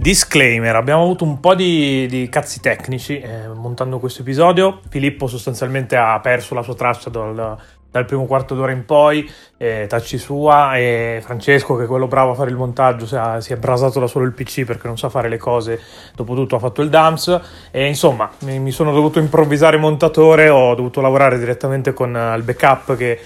Disclaimer, abbiamo avuto un po' di, di cazzi tecnici eh, montando questo episodio. Filippo sostanzialmente ha perso la sua traccia dal, dal primo quarto d'ora in poi, eh, tacci sua, e Francesco, che è quello bravo a fare il montaggio, si, ha, si è brasato da solo il PC perché non sa fare le cose, dopotutto ha fatto il DAMS, e insomma mi, mi sono dovuto improvvisare montatore, ho dovuto lavorare direttamente con uh, il backup che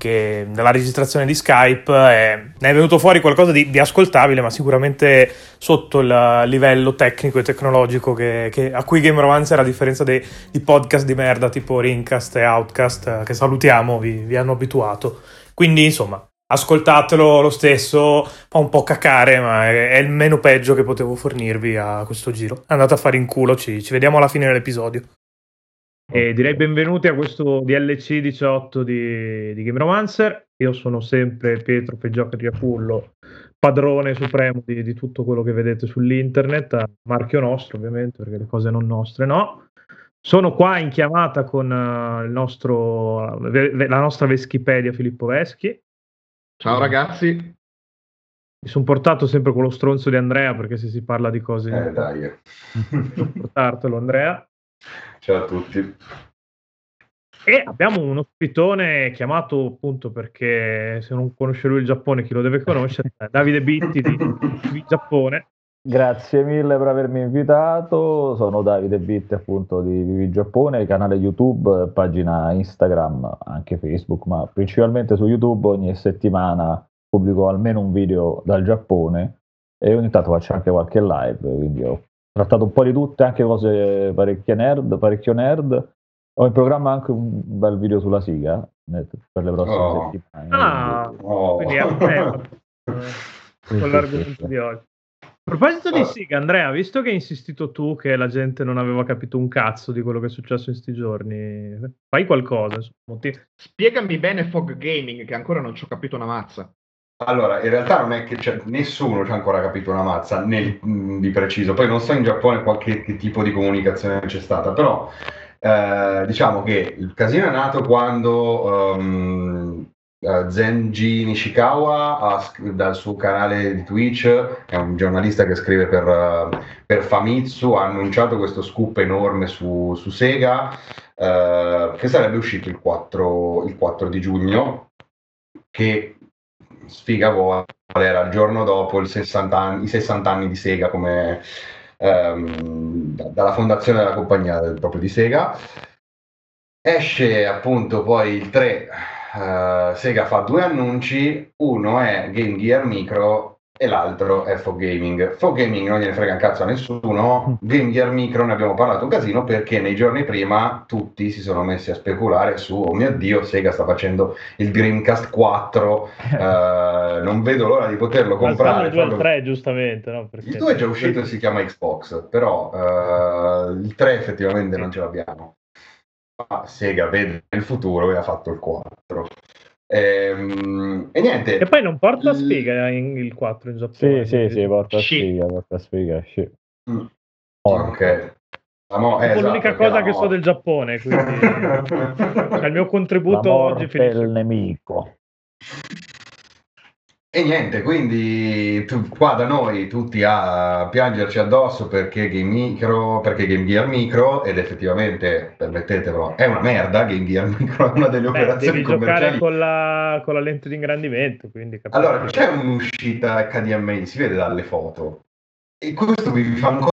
che dalla registrazione di Skype eh, ne è venuto fuori qualcosa di, di, ascoltabile, ma sicuramente sotto il livello tecnico e tecnologico che, che, a cui Game Romancer, a differenza dei, di podcast di merda tipo Rincast e Outcast, eh, che salutiamo, vi, vi, hanno abituato. Quindi, insomma, ascoltatelo lo stesso, fa un po' cacare, ma è, è, il meno peggio che potevo fornirvi a questo giro. Andate a fare in culo, ci, ci vediamo alla fine dell'episodio. E direi benvenuti a questo DLC 18 di, di Game Romancer. Io sono sempre Pietro Peggioca di Apullo, padrone supremo di, di, tutto quello che vedete sull'internet, marchio nostro ovviamente, perché le cose non nostre no. Sono qua in chiamata con uh, il nostro, la nostra Veschipedia Filippo Veschi. Ciao ragazzi. Mi sono portato sempre con lo stronzo di Andrea perché se si parla di cose... Eh dai. portartelo Andrea. Ciao a tutti. E abbiamo un ospitone chiamato appunto perché se non conosce lui il Giappone, chi lo deve conoscere? Davide Bitti di, di Giappone. Grazie mille per avermi invitato, sono Davide Bitti appunto di Vivi Giappone, canale YouTube, pagina Instagram, anche Facebook, ma principalmente su YouTube ogni settimana pubblico almeno un video dal Giappone e ogni tanto faccio anche qualche live, quindi ho trattato un po' di tutte, anche cose parecchie nerd, parecchio nerd. Ho in programma anche un bel video sulla siga per le prossime oh. settimane. Ah, oh. quindi a me con l'argomento di oggi. A proposito di Siga, Andrea, visto che hai insistito tu che la gente non aveva capito un cazzo di quello che è successo in questi giorni, fai qualcosa. Insomma. Spiegami bene Fog Gaming, che ancora non ci ho capito una mazza. Allora, in realtà non è che cioè, nessuno ci ha ancora capito una mazza nel, mh, di preciso. Poi non so in Giappone qualche tipo di comunicazione c'è stata, però eh, diciamo che il casino è nato quando um, Zenji Nishikawa ha, dal suo canale di Twitch, è un giornalista che scrive per, uh, per Famitsu, ha annunciato questo scoop enorme su, su Sega uh, che sarebbe uscito il 4, il 4 di giugno, che sfiga vuole era il giorno dopo 60 anni, i 60 anni di Sega come ehm, dalla fondazione della compagnia proprio di Sega. Esce appunto poi il 3, uh, eh, Sega fa due annunci, uno è Game Gear Micro e l'altro è Fog Gaming. Fog Gaming non gliene frega un cazzo a nessuno, Game Gear Micro ne abbiamo parlato un casino perché nei giorni prima tutti si sono messi a speculare su, oh mio Dio, Sega sta facendo il Dreamcast 4, eh, non vedo l'ora di poterlo comprare. Il 2 al 3 giustamente, no? Perché... Il 2 è già uscito e si chiama Xbox, però eh, il 3 effettivamente non ce l'abbiamo. Ma Sega vede il futuro e ha fatto il 4. Ehm, e niente. E poi non porta spiga in, il 4 in Giappone. Sì, sì, sì, porta spiga, porta spiga, sì. Mm. Ok. Eh, è l'unica esatto, cosa che so del Giappone, quindi cioè, il mio contributo oggi finisce. il nemico. E niente, quindi tu, qua da noi tutti a piangerci addosso perché Game Micro, perché Game Gear Micro, ed effettivamente, permettetelo, è una merda, Game Gear Micro è una delle Beh, operazioni devi commerciali. giocare con la, con la lente di ingrandimento, quindi Allora, c'è un'uscita HDMI, si vede dalle foto, e questo vi fa ancora...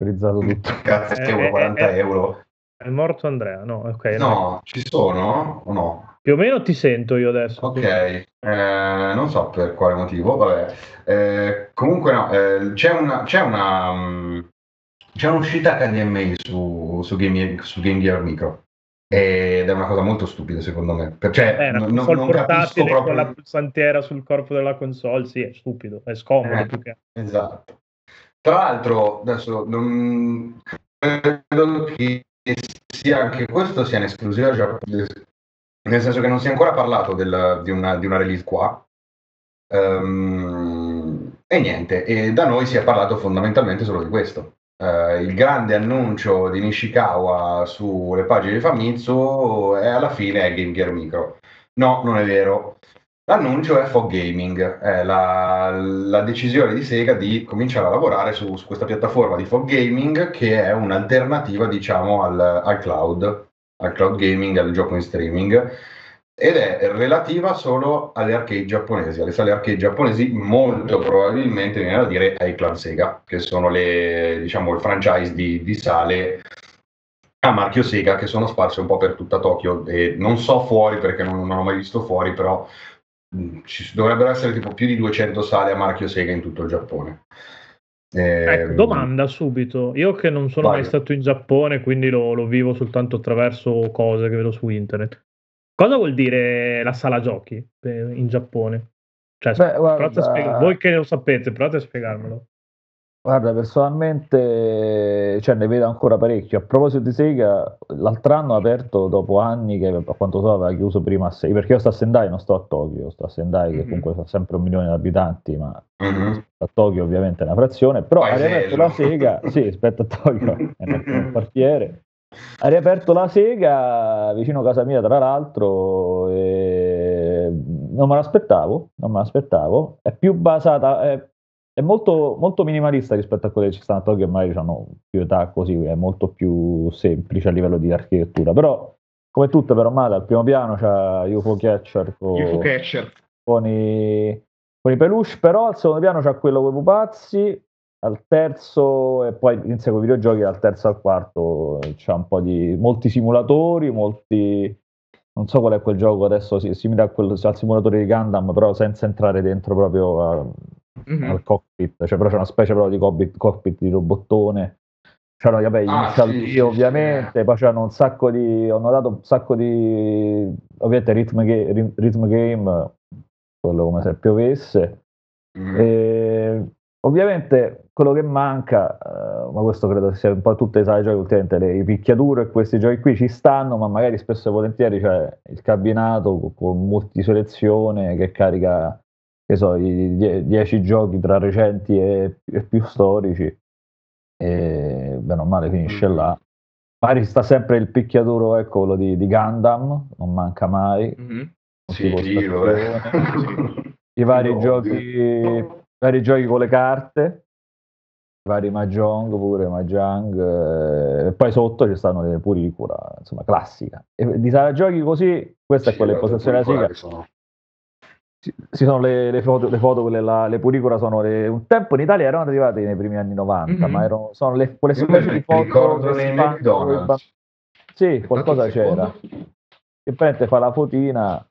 Utilizzato tutto. Cazzo, eh, euro, 40 eh, euro. È morto Andrea, no? Okay, no, no, ci sono o no? Più o meno ti sento io adesso. Ok, eh, non so per quale motivo, vabbè. Eh, comunque no, eh, c'è, una, c'è, una, um, c'è un'uscita HDMI su, su, Game, su Game Gear Micro ed è una cosa molto stupida secondo me. Cioè, eh, non, non portatile proprio... con la pulsantiera sul corpo della console, sì, è stupido, è scomodo. Eh, che... Esatto. Tra l'altro, adesso non credo che sia anche questo sia un'esclusiva giapponese nel senso che non si è ancora parlato del, di, una, di, una, release qua. Um, e niente, e da noi si è parlato fondamentalmente solo di questo. Uh, il grande annuncio di Nishikawa sulle pagine di Famitsu e alla fine è Game Gear Micro. No, non è vero. L'annuncio è Fog Gaming, è la, la decisione di Sega di cominciare a lavorare su, su, questa piattaforma di Fog Gaming che è un'alternativa diciamo al, al cloud, al cloud gaming, al gioco in streaming ed è relativa solo alle arcade giapponesi, alle sale arcade giapponesi, molto probabilmente viene da dire ai Club Sega, che sono le, diciamo, il franchise di, di sale a marchio Sega che sono sparse un po' per tutta Tokyo e non so fuori perché non, non ho mai visto fuori, però ci dovrebbero essere tipo più di 200 sale a marchio Sega in tutto il Giappone. Eh, ecco, domanda subito. Io che non sono vai. mai stato in Giappone, quindi lo, lo, vivo soltanto attraverso cose che vedo su internet. Cosa vuol dire la sala giochi in Giappone? Cioè, Beh, guarda... spiega... Voi che lo sapete, provate a spiegarmelo. Guarda, personalmente cioè, ne vedo ancora parecchio. A proposito di Sega, l'altro anno ha aperto dopo anni che a quanto so aveva chiuso prima a Sega, perché io sto a Sendai, non sto a Tokyo, sto a Sendai mm-hmm. che comunque fa sempre un milione di abitanti, ma mm-hmm. a Tokyo ovviamente è una frazione, però ha riaperto la Sega, sì, rispetto a Tokyo, è un quartiere, ha riaperto la Sega vicino a casa mia tra l'altro e non me l'aspettavo, non me l'aspettavo, è più basata... È è molto, molto, minimalista rispetto a quelle che ci stanno a Tokyo, che magari hanno più età così, è molto più semplice a livello di architettura. Però, come tutte, però male, al primo piano c'è UFO Catcher con, UFO Catcher. con, i, con i peluche, però al secondo piano c'è quello con i pupazzi, al terzo, e poi inizia con i videogiochi, dal terzo al quarto c'è un po' di molti simulatori, molti non so qual è quel gioco adesso, simile a quello, al simulatore di Gundam, però senza entrare dentro proprio a, mm-hmm. al cockpit, cioè però c'è una specie però di cockpit, cockpit di robottone. C'erano vabbè, gli ah, sì, ovviamente, sì. poi c'erano un sacco di. Ho notato un sacco di. Ovviamente rhythm, ga- rhythm game, quello come se piovesse. Mm. E, ovviamente quello che manca, uh, ma questo credo sia un po' tutte le sale giochi ultimamente, le, i picchiaduro e questi giochi qui ci stanno, ma magari spesso e volentieri c'è il cabinato con, con multiselezione che carica che so, i die- dieci giochi tra recenti e, e più storici, e bene o male finisce mm-hmm. là. Magari sta sempre il picchiaduro, ecco, quello di, di Gundam, non manca mai. Mm-hmm. Sì, I vari no, giochi, i vari giochi con le carte, i vari Mahjong pure, Mahjong, eh, e poi sotto ci stanno le Puricura, insomma, classica. E di sala giochi così, questa sì, è quella in possessione della Siga. Ci sono le, le, foto, le foto quelle là, le puricura sono le, un tempo in Italia erano arrivate nei primi anni 90, mm-hmm. ma erano, sono le, quelle specie di foto ricordo nei McDonald's. Sì, qualcosa c'era. Che prende fa la fotina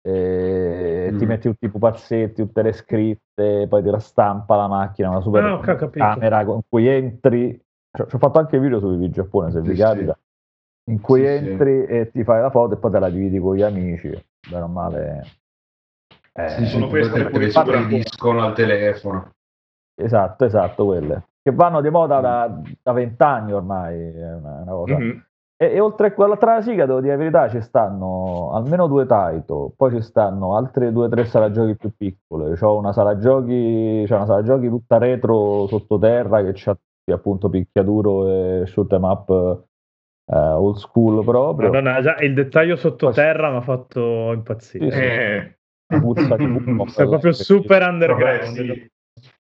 e mm. ti metti tutti i pupazzetti, tutte le scritte, poi ti rastampa la macchina, una super ah, camera con cui entri. Ci ho fatto anche video su video Giappone se sì, vi capita. Sì. In cui sì, entri e ti fai la foto e poi te la dividi con gli amici. Bene male eh, sì, sono queste che sopravviscono al telefono. Esatto, esatto, quelle. Che vanno di moda da vent'anni ormai, è una, una cosa. Mm-hmm. E, e, oltre a quella tra la siga, devo dire la verità, ci stanno almeno due Taito, poi ci stanno altre due o tre sala giochi più piccole. C'ho una sala giochi, c'è una sala giochi tutta retro sottoterra che c'ha appunto picchiaduro e shoot em up uh, old school proprio. Madonna, già il dettaglio sottoterra mi ha fatto impazzire. Sì, sì. Eh di fumo. È proprio super underground. Vabbè, sì.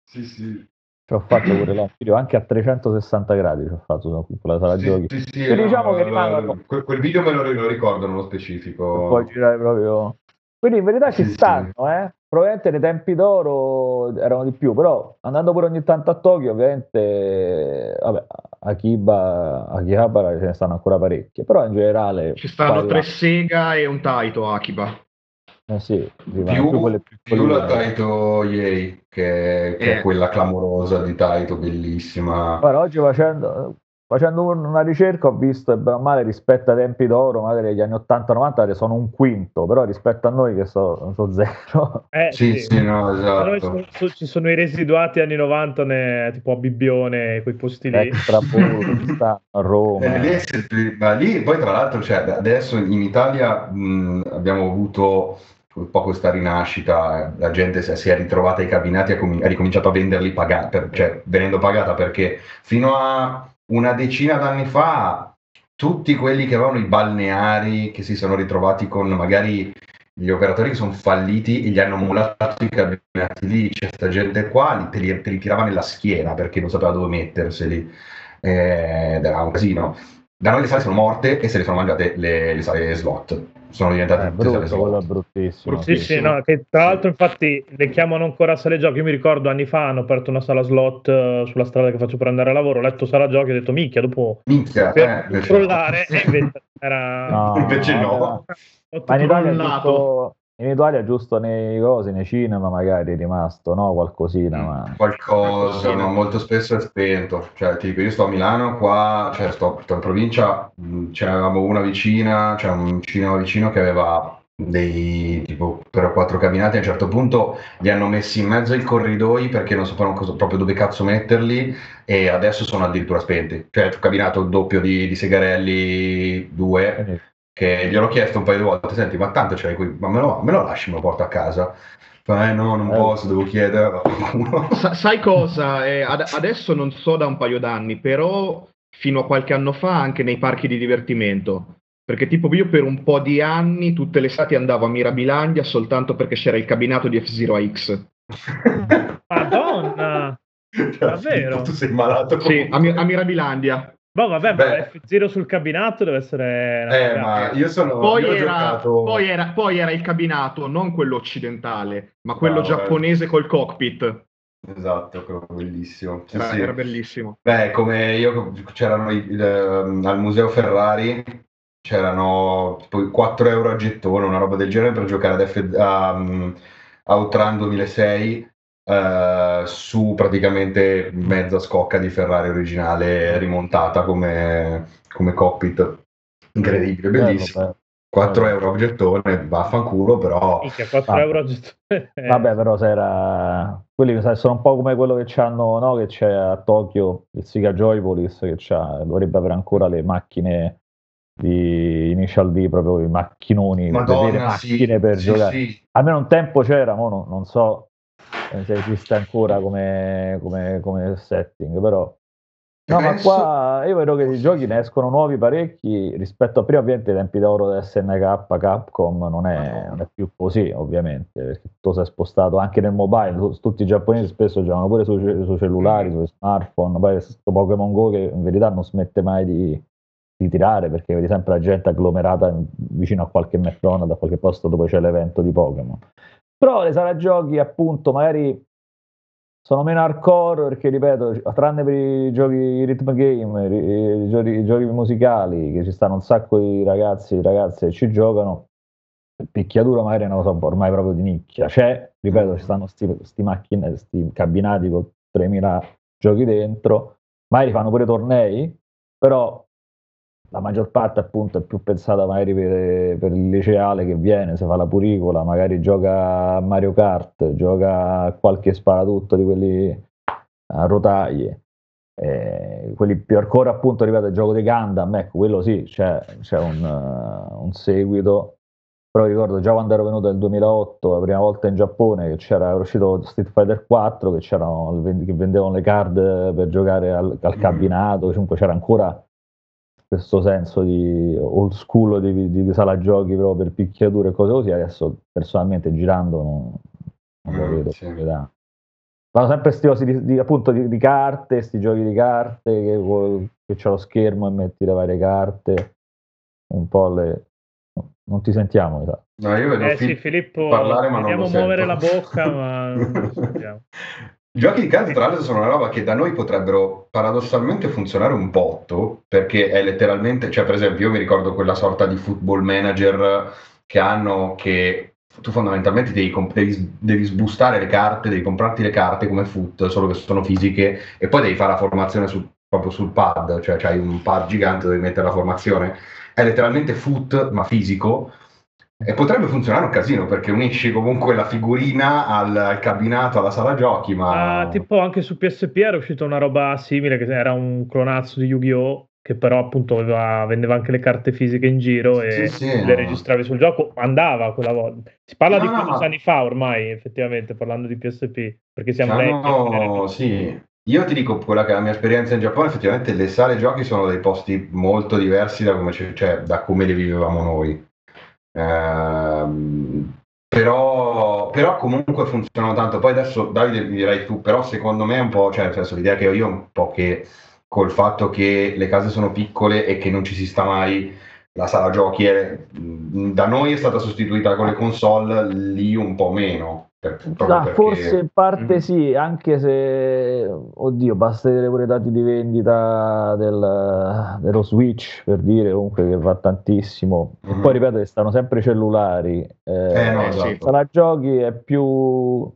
sì, sì. Ci ho fatto pure là, video anche a 360 gradi ci ho fatto quella sala sì, giochi. Sì, sì, no, diciamo che rimangono... quel, quel, video me lo, lo ricordo nello specifico. Puoi girare proprio... Quindi in verità ci stanno, eh? Probabilmente nei tempi d'oro erano di più, però andando pure ogni tanto a Tokyo, ovviamente, vabbè, Akiba, Akihabara ce ne stanno ancora parecchie, però in generale... Ci stanno tre Sega e un Taito Akiba. Eh sì, più, più, più la Taito Yei, che, che eh. è quella clamorosa di Taito, bellissima. Guarda, oggi facendo, facendo una ricerca ho visto, bene o male, rispetto ai tempi d'oro, magari negli anni 80-90 sono un quinto, però rispetto a noi che so, so zero. Eh, sì, sì, sì, no, esatto. Sono, so, ci sono i residuati anni 90, ne, tipo a Bibbione, quei posti lì. A Roma. Eh, lì, ma lì, poi tra l'altro, cioè, adesso in Italia mh, abbiamo avuto un po' questa rinascita, la gente si è ritrovata ai cabinati e ha ricominciato a venderli pagati, cioè venendo pagata perché fino a una decina d'anni fa tutti quelli che avevano i balneari, che si sono ritrovati con magari gli operatori che sono falliti e gli hanno mulato i cabinati lì, c'è sta gente qua, te, li, te li tirava nella schiena perché non sapeva dove metterseli, eh, era un casino. Da noi le sale sono morte e se le sono mangiate le, le sale slot. Sono diventate Eh, sale brutto, è slot. bruttissimo. Sì, sì, no, che tra l'altro infatti le chiamano ancora sale giochi. Io mi ricordo anni fa hanno aperto una sala slot eh, sulla strada che faccio per andare a lavoro, ho letto sala giochi e ho detto minchia, dopo Minchia, per eh, invece- controllare e invece era No, Invece no. era- Ho Ma in Italia, Crollato. In Italia giusto nei cosi, nei cinema magari è rimasto, no? Qualcosina, mm, ma... Qualcosa, ma molto spesso è spento. Cioè, ti io sto a Milano, qua, cioè, sto, sto in provincia, mm, c'eravamo una vicina, c'era un cinema vicino che aveva dei tipo 3 o 4 cabinati a un certo punto li hanno messi in mezzo ai corridoi perché non sapevano cosa, proprio dove cazzo metterli e adesso sono addirittura spenti cioè ho cabinato il doppio di, di Segarelli 2 che glielo ho chiesto un paio di volte, senti, ma tanto c'hai qui, ma me lo, me lo lasci, me lo porto a casa? Eh no, non eh. posso, devo chiedere. Sa- sai cosa? Eh, ad- adesso non so da un paio d'anni, però fino a qualche anno fa anche nei parchi di divertimento. Perché tipo io per un po' di anni tutte le estati andavo a Mirabilandia soltanto perché c'era il cabinato di F-Zero X. Madonna! Cioè, Davvero? Tu sei malato. Sì, a, Mir- a Mirabilandia. Boh, vabbè, Beh. ma F0 sul cabinato deve essere Eh, ma io sono... Poi io era, giocato... poi, era, poi era il cabinato, non quello occidentale, ma quello Ah, vabbè. giapponese col cockpit. Esatto, quello bellissimo. Sì, Era, sì. era bellissimo. Beh, come io, c'erano i- il, ehm, al Museo Ferrari, c'erano tipo 4 euro a gettone, una roba del genere per giocare ad F, a, um, a Outrun 2006 eh, su praticamente mezza scocca di Ferrari originale rimontata come, come cockpit. Incredibile, bello, bellissimo. bello. 4 euro a gettone, vaffanculo, però... Minchia, 4 Ah. euro a gettone. Vabbè, però se era... Quelli sai, sono un po' come quello che c'hanno, no? Che c'è a Tokyo, il Sega Joypolis, che c'ha, dovrebbe avere ancora le macchine di Initial D, proprio i macchinoni, Madonna, sì, macchine per sì, giocare. sì. Almeno un tempo c'era, mo no- non so se esiste ancora come, come- come setting, però... No, ma qua io vedo che i giochi ne escono nuovi parecchi rispetto a prima, ovviamente i tempi d'oro del SNK, Capcom non è, non è più così, ovviamente, perché tutto si è spostato anche nel mobile, tu- tutti i giapponesi spesso giocano pure sui, sui cellulari, sui smartphone, poi questo Pokémon Go che in verità non smette mai di, di tirare perché vedi sempre la gente agglomerata in- vicino a qualche McDonald's, a qualche posto dove c'è l'evento di Pokémon. Però le sale giochi appunto magari sono meno hardcore perché ripeto, tranne per i giochi i rhythm game, i, giochi, i giochi musicali, che ci stanno un sacco di ragazzi e ragazze che ci giocano, il picchiaduro magari è una cosa ormai proprio di nicchia. C'è, ripeto, ci stanno sti, sti macchine, sti cabinati con 3000 giochi dentro, magari fanno pure tornei, però la maggior parte appunto è più pensata magari per, per il liceale che viene, se fa la puricola, magari gioca a Mario Kart, gioca a qualche sparatutto di quelli a rotaie. Eh, quelli più hardcore appunto, ripeto, il gioco di Gundam, ecco, quello sì, c'è, c'è un, eh, un seguito. Però ricordo già quando ero venuto nel 2008, la prima volta in Giappone, che c'era era uscito Street Fighter 4, che, che vendevano le card per giocare al, al cabinato, comunque c'era ancora questo senso di old school di, di sala giochi proprio per picchiature e cose così. Adesso personalmente girando non, non lo Mm, vedo. sì. Fanno sempre questi cosi di, di- appunto di, di carte, questi giochi di carte che, che c'è lo schermo e metti le varie carte, un po' le... Non ti sentiamo, sa. No, io vedo Eh Fi- sì, Filippo, parlare, ma non muovere la bocca, ma non sentiamo. Giochi di carta, tra l'altro, sono una roba che da noi potrebbero paradossalmente funzionare un botto, perché è letteralmente, cioè, per esempio, io mi ricordo quella sorta di football manager che hanno che tu fondamentalmente devi, devi, devi sbustare le carte, devi comprarti le carte come foot, solo che sono fisiche, e poi devi fare la formazione sul- proprio sul pad, cioè c'hai un pad gigante dove mettere la formazione. È letteralmente foot, ma fisico. E potrebbe funzionare un casino perché unisci comunque la figurina al, al cabinato, alla sala giochi, ma Ah, tipo anche su PSP era uscita una roba simile, che era un clonazzo di Yu-Gi-Oh! che però appunto aveva- vendeva anche le carte fisiche in giro e Sì, sì, le no. registravi sul gioco. Andava quella volta. Si parla No, di no, 15 ma- anni fa ormai, effettivamente, parlando di PSP, perché siamo Diciamo, vecchi. sì. Io ti dico quella che è la mia esperienza in Giappone, effettivamente le sale giochi sono dei posti molto diversi da come, ci- cioè, da come le vivevamo noi. Ehm, però, però, comunque funzionano tanto. Poi adesso Davide mi dirai tu, però secondo me è un po', cioè nel senso l'idea che ho io è un po' che col fatto che le case sono piccole e che non ci si sta mai, la sala giochi è, da noi è stata sostituita con le console, lì un po' meno. Ah, perché... Forse in parte mm-hmm. sì, anche se, oddio, basta vedere pure i dati di vendita del, dello Switch per dire comunque che va tantissimo. Mm-hmm. Poi ripeto che stanno sempre cellulari. Eh, eh no, esatto. La giochi è più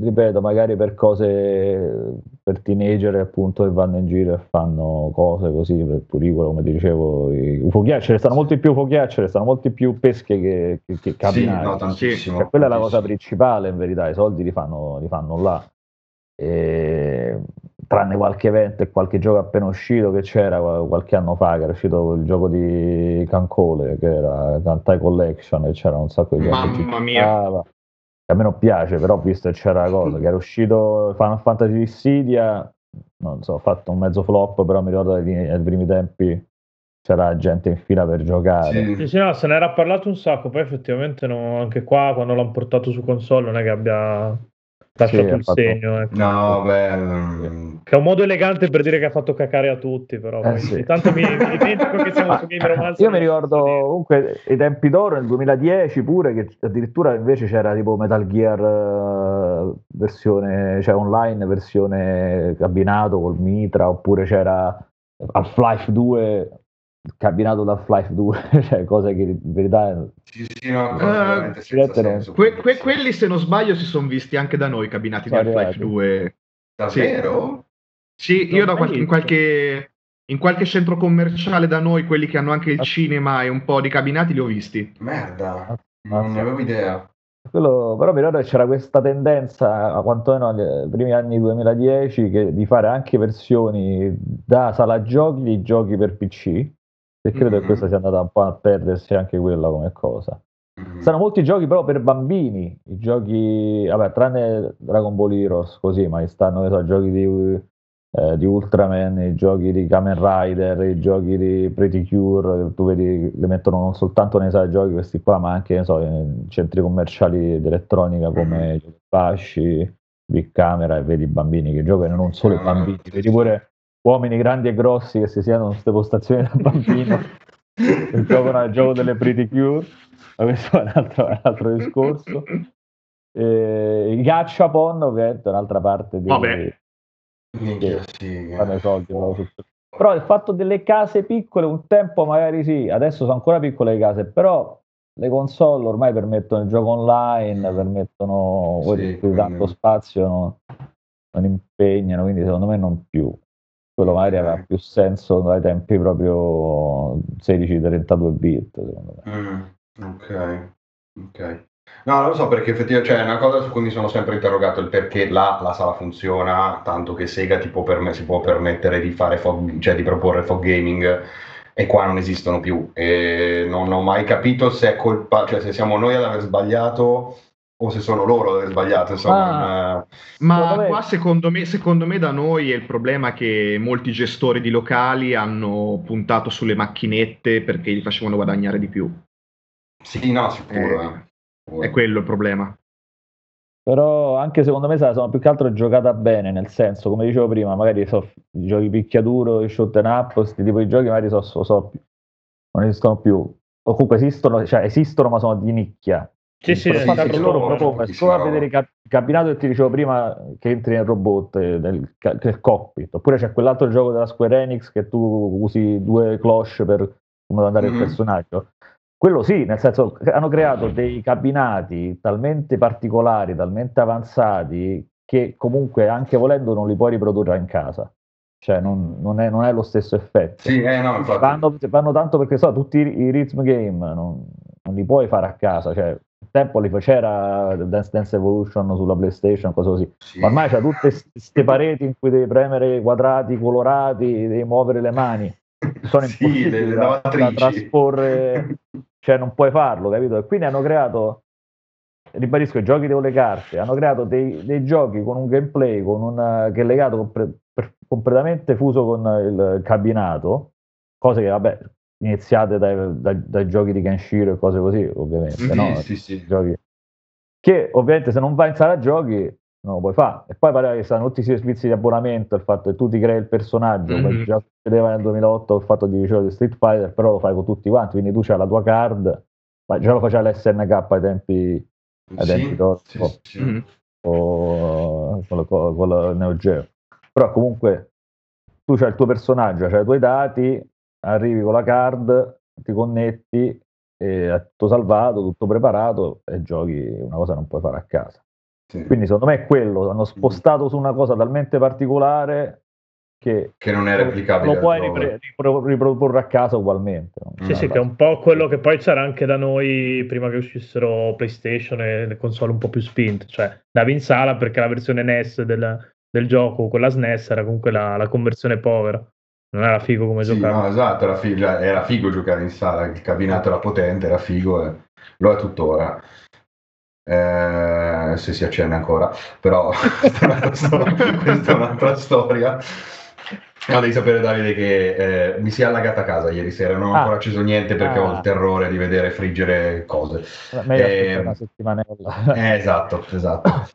ripeto, magari per cose per teenager appunto che vanno in giro e fanno cose così per turicolo, come ti dicevo, i fuochiacciere stanno molti più fuochiacciere, stanno molti più pesche che, che, che camminare. Sì, no, tantissimo, cioè, quella tantissimo. è la cosa principale in verità, i soldi li fanno, li fanno là. E, tranne qualche evento e qualche gioco appena uscito che c'era qualche anno fa, che era uscito il gioco di Cancole, che era Cantai Collection, e c'era un sacco di gente Mamma mia! A me non piace, però visto che c'era la cosa, che era uscito Final Fantasy Dissidia, non so, ho fatto un mezzo flop, però mi ricordo che ai primi tempi c'era gente in fila per giocare. Sì, sì, sì no, se ne era parlato un sacco, poi effettivamente no, anche qua quando l'hanno portato su console non è che abbia lasciato sì, il fatto... segno. Ecco. No, beh, che è un modo elegante per dire che ha fatto cacare a tutti, però eh, sì. tanto mi, mi dimentico che siamo su Game Romance. Io mi ricordo comunque i tempi d'oro nel 2010 pure, che addirittura invece c'era tipo Metal Gear uh, versione, cioè online, versione cabinato col Mitra, oppure c'era Half-Life 2 cabinato da Half-Life 2, cioè cose che in verità sì, sì, no, uh, que- que- quelli se non sbaglio si sono visti anche da noi cabinati di Half-Life 2 davvero? sì, sì io da qualche, in, qualche, in qualche centro commerciale da noi quelli che hanno anche il ah. cinema e un po' di cabinati li ho visti. Merda ah, non ne avevo idea. Quello, però mi ricordo che c'era questa tendenza, a quantomeno nei primi anni 2010, che, di fare anche versioni da sala giochi di giochi per PC, e credo mm-hmm. che questa sia andata un po' a perdersi anche quella come cosa. Mm-hmm. Sono molti giochi però per bambini, i giochi, vabbè, tranne Dragon Ball Heroes così, ma stanno so, giochi di, eh, di, Ultraman, i giochi di Kamen Rider, i giochi di Pretty Cure, tu vedi, le mettono non soltanto nei sale giochi questi qua, ma anche so, in centri commerciali di elettronica come mm-hmm. Fasci, Big Camera e vedi i bambini che giocano, non solo i bambini, vedi pure uomini grandi e grossi che si siano in queste postazioni da bambino che giocano al gioco delle pretty cure ma questo è un altro, un altro discorso e, i gachapon ovviamente è un'altra parte di Vabbè. Che, sì, eh. soldi, però il fatto delle case piccole un tempo magari sì adesso sono ancora piccole le case però le console ormai permettono il gioco online permettono sì, tanto spazio no? non impegnano quindi secondo me non più quello magari aveva più senso dai tempi proprio 16-32 bit secondo me. Mm, ok, ok. No, non lo so perché effettivamente cioè, è una cosa su cui mi sono sempre interrogato il perché là la sala funziona, tanto che Sega ti può perm- si può permettere di, fare fog, cioè, di proporre fog gaming e qua non esistono più. E non ho mai capito se è colpa, cioè se siamo noi ad aver sbagliato o se sono loro ad aver sbagliato. Insomma, ah, ma qua secondo me, secondo me da noi è il problema che molti gestori di locali hanno puntato sulle macchinette perché gli facevano guadagnare di più. Sì, no, sicuro. Eh, eh. È quello il problema. Però anche secondo me sono più che altro giocata bene, nel senso, come dicevo prima, magari so, i giochi picchiaduro, i shoot and up, questi tipi di giochi magari so, so, so, non esistono più. O comunque esistono, cioè esistono ma sono di nicchia sì, sì, sì, sì, loro propongono, solo a vedere il cabinato che ti dicevo prima che entri nel robot, eh, nel, nel, cockpit, oppure c'è quell'altro gioco della Square Enix che tu usi due cloche per come andare mm-hmm. il personaggio. Quello sì, nel senso hanno creato dei cabinati talmente particolari, talmente avanzati che comunque anche volendo non li puoi riprodurre in casa. Cioè non, non, è, non è, lo stesso effetto. Sì, eh, no, vanno, vanno, tanto perché so, tutti i, i rhythm game non, non li puoi fare a casa, cioè tempo li faceva Dance Dance Evolution sulla PlayStation, cose così. Sì. Ma ormai c'ha tutte queste pareti in cui devi premere quadrati colorati, devi muovere le mani. Sono sì, impossibili da, da, trasporre, cioè non puoi farlo, capito? E quindi hanno creato, ribadisco, i giochi con le carte, hanno creato dei, dei giochi con un gameplay con una, che è legato compre, per, completamente fuso con il cabinato, cose che vabbè iniziate dai, dai, dai, giochi di Kenshiro e cose così, ovviamente, sì, no? Sì, sì. Giochi che ovviamente se non vai in sala giochi non lo puoi fare. E poi pareva che stanno tutti i servizi di abbonamento, il fatto che tu ti crei il personaggio, mm-hmm. come già succedeva nel 2008 il fatto di di Street Fighter, però lo fai con tutti quanti, quindi tu c'hai la tua card, ma già lo faceva l'SNK ai tempi, ai sì, tempi d'oro, sì, sì. Mm-hmm. o con, con, con il Neo Geo. Però comunque tu c'hai il tuo personaggio, c'hai i tuoi dati, arrivi con la card, ti connetti, è tutto salvato, tutto preparato e giochi una cosa che non puoi fare a casa. Sì. Quindi secondo me è quello, hanno spostato su una cosa talmente particolare che, che non è replicabile. Lo puoi ripre- riproporre a casa ugualmente. Sì, no, sì, che è un po' quello che poi c'era anche da noi prima che uscissero PlayStation e le console un po' più spinte, cioè davi in sala perché la versione NES del, del gioco, quella SNES, era comunque la, la conversione povera non era figo come sì, giocare. No, esatto, era figo, era figo, giocare in sala, il cabinato era potente, era figo e lo è tuttora. Eh, se si accende ancora, però questa è un'altra storia. No, devi sapere Davide che eh, mi si è allagata a casa ieri sera, non ho ah. ancora acceso niente perché ah. ho il terrore di vedere friggere cose. Meglio eh, una settimanella. Eh, esatto, esatto.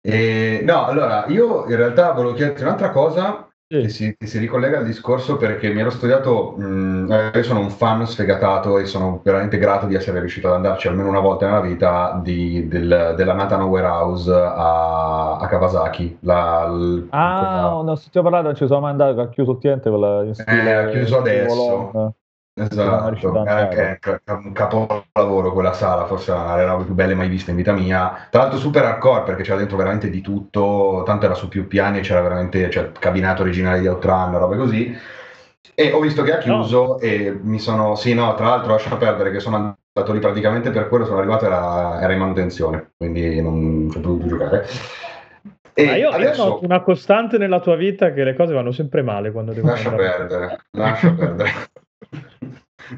E, no, allora, io in realtà volevo chiederti un'altra cosa. Che, si, che, si, ricollega al discorso perché mi ero studiato, mh, io sono un fan sfegatato e sono veramente grato di essere riuscito ad andarci almeno una volta nella vita di, del, della Natano Warehouse a, a Kawasaki. La, l, ah, quella... non sentito parlare, non ci sono mai andato, ha chiuso il cliente quella in stile, eh, ha chiuso adesso. Volon. Esatto, è un capolavoro quella sala, forse una delle robe più belle mai viste in vita mia. Tra l'altro super hardcore perché c'era dentro veramente di tutto, tanto era su più piani c'era veramente cioè, il cabinato originale di Outrun, robe così. E ho visto che ha chiuso no. e mi sono... Sì, no, tra l'altro lascia perdere che sono andato lì praticamente per quello, sono arrivato era, era in manutenzione, quindi non ci ho potuto giocare. E Ma io, adesso... io noto una costante nella tua vita che le cose vanno sempre male quando devo Lascia perdere, lascia perdere.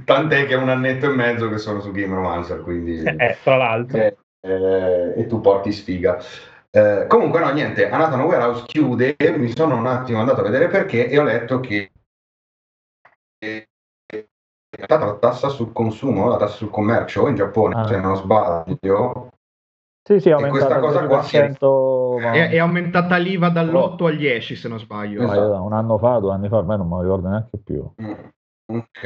Tant'è che è un annetto e mezzo che sono su Game Romancer, quindi... Eh, tra l'altro. Eh, eh, e tu porti sfiga. Eh, comunque no, niente, Anatomy Warehouse chiude, mi sono un attimo andato a vedere perché e ho letto che è stata la tassa sul consumo, la tassa sul commercio in Giappone, ah. se non sbaglio. Sì, sì, è aumentata questa cosa qua si è... È, è, aumentata l'IVA dall'8 agli 10 se non sbaglio. Esatto. Un anno fa, due anni fa, ormai non me lo ricordo neanche più. Mm. Ok,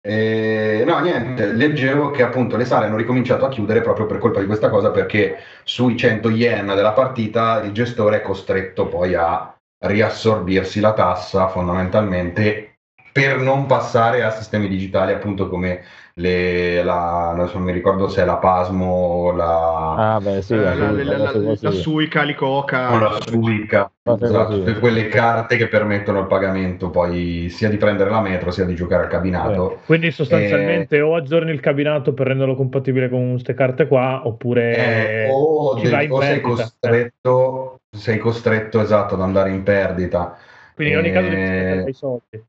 eh, no niente, leggevo che appunto le sale hanno ricominciato a chiudere proprio per colpa di questa cosa perché sui 100 yen della partita il gestore è costretto poi a riassorbirsi la tassa fondamentalmente per non passare a sistemi digitali appunto come le, la, non mi ricordo se è la Pasmo la, ah, beh, sì, eh, la, la, la, la Suica, l'Icoca. O la Suica, esatto, tutte quelle carte che permettono il pagamento poi sia di prendere la metro sia di giocare al cabinato. Eh, quindi sostanzialmente e... o aggiorni il cabinato per renderlo compatibile con queste carte qua oppure eh, o, de- o sei costretto, sei costretto esatto ad andare in perdita. Quindi in ogni caso devi i soldi.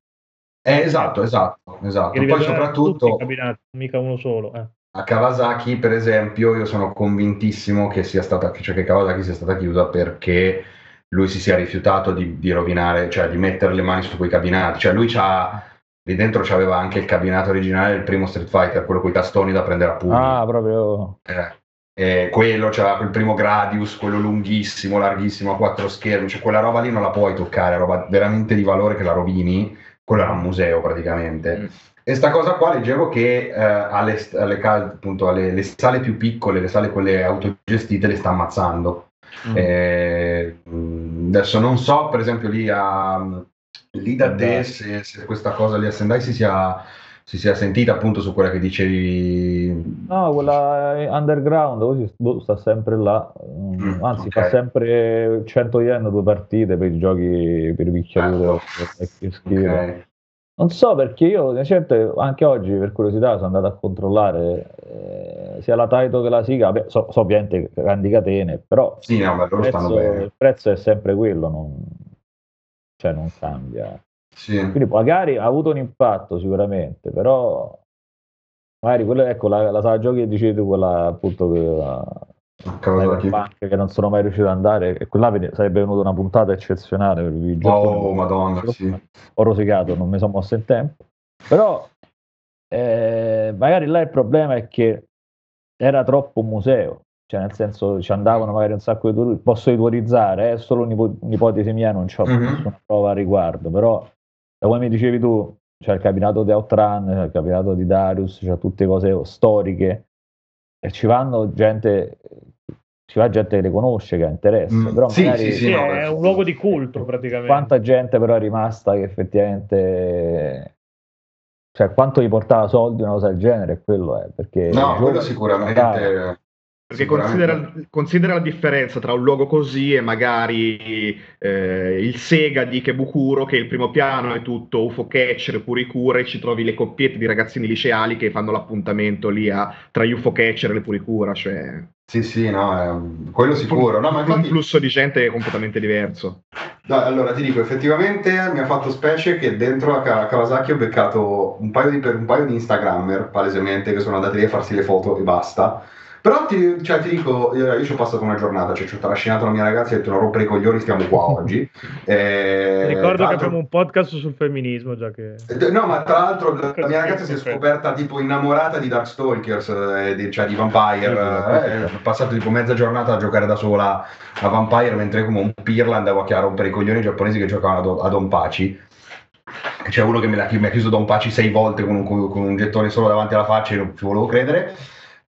Eh, esatto, esatto, esatto. Poi soprattutto mica uno solo. Eh. A Kawasaki, per esempio, io sono convintissimo che sia stata, cioè che Kawasaki sia stata chiusa perché lui si sia rifiutato di, di rovinare, cioè di mettere le mani su quei cabinati. Cioè lui c'ha lì dentro c'aveva anche il cabinato originale del primo Street Fighter, quello con i tastoni da prendere a pugni. Ah, proprio. Eh, eh, quello c'era quel primo Gradius, quello lunghissimo, larghissimo, a quattro schermi, cioè quella roba lì non la puoi toccare, roba veramente di valore che la rovini quello era un museo praticamente. Mm. E sta cosa qua leggevo che eh, alle, alle, appunto, alle le sale più piccole, le sale quelle autogestite, le sta ammazzando. Mm. Eh, adesso non so, per esempio, lì, a, lì da te se, se, questa cosa lì a Sendai si sia, si sia sentita appunto su quella che dicevi. No, quella underground così boh, sta sempre là, mm, anzi okay. fa sempre 100 yen due partite per i giochi per i picchiaduro. Okay. Non so perché io certo, anche oggi per curiosità sono andato a controllare eh, sia la Taito che la Siga, Beh, so, so ovviamente grandi catene, però sì, no, il, prezzo, il, prezzo, è sempre quello, non, cioè non cambia. Sì. Quindi magari ha avuto un impatto sicuramente, però magari quella, ecco, la, la sala giochi che dicevi tu, quella appunto che Cyberpunk che non sono mai riuscito ad andare e quella sarebbe venuta una puntata eccezionale per il gioco oh madonna sì. ho rosicato non mi sono mosso in tempo Però eh, magari là il problema è che era troppo museo, cioè nel senso ci andavano magari un sacco di turisti, posso ipotizzare, è eh, solo un'ipotesi mia, non ho mm-hmm. nessuna prova a riguardo, però da come mi dicevi tu, c'è il capitato di Outrun, c'è il capitato di Darius, c'è tutte cose storiche e ci vanno gente ci va gente che le conosce, che ha interesse. Mm, però sì, magari, sì, sì, no, è un luogo di culto praticamente. Quanta gente però è rimasta che effettivamente... Cioè, quanto gli portava soldi una cosa del genere, quello è. Perché no, quello sicuramente... Perché considera, considera, la differenza tra un luogo così e magari eh, il Sega di Kebukuro, che il primo piano è tutto UFO catcher, puricura, e ci trovi le coppiette di ragazzini liceali che fanno l'appuntamento lì a, tra gli UFO catcher e le puricura. Cioè... Sì, sì, no, quello sicuro. No, ma infatti... Un flusso di gente completamente diverso. No, allora ti dico, effettivamente mi ha fatto specie che dentro a Kawasaki ho beccato un paio di, un paio di Instagrammer, palesemente, che sono andati lì a farsi le foto e basta però ti, cioè, ti dico, io ci ho passato una giornata, cioè ci ho trascinato la mia ragazza e ho detto non rompere i coglioni, stiamo qua oggi. Eh, Ricordo che abbiamo un podcast sul femminismo, già che... Eh, no, ma tra l'altro la mia ragazza si è scoperta tipo innamorata di Darkstalkers, eh, di, cioè di Vampire. Eh, ho passato tipo mezza giornata a giocare da sola a Vampire, mentre come un pirla andavo a rompere i coglioni giapponesi che giocavano a Don Paci c'è uno che mi, ha chiuso Don Paci sei volte con un, con un gettone solo davanti alla faccia e non ci volevo credere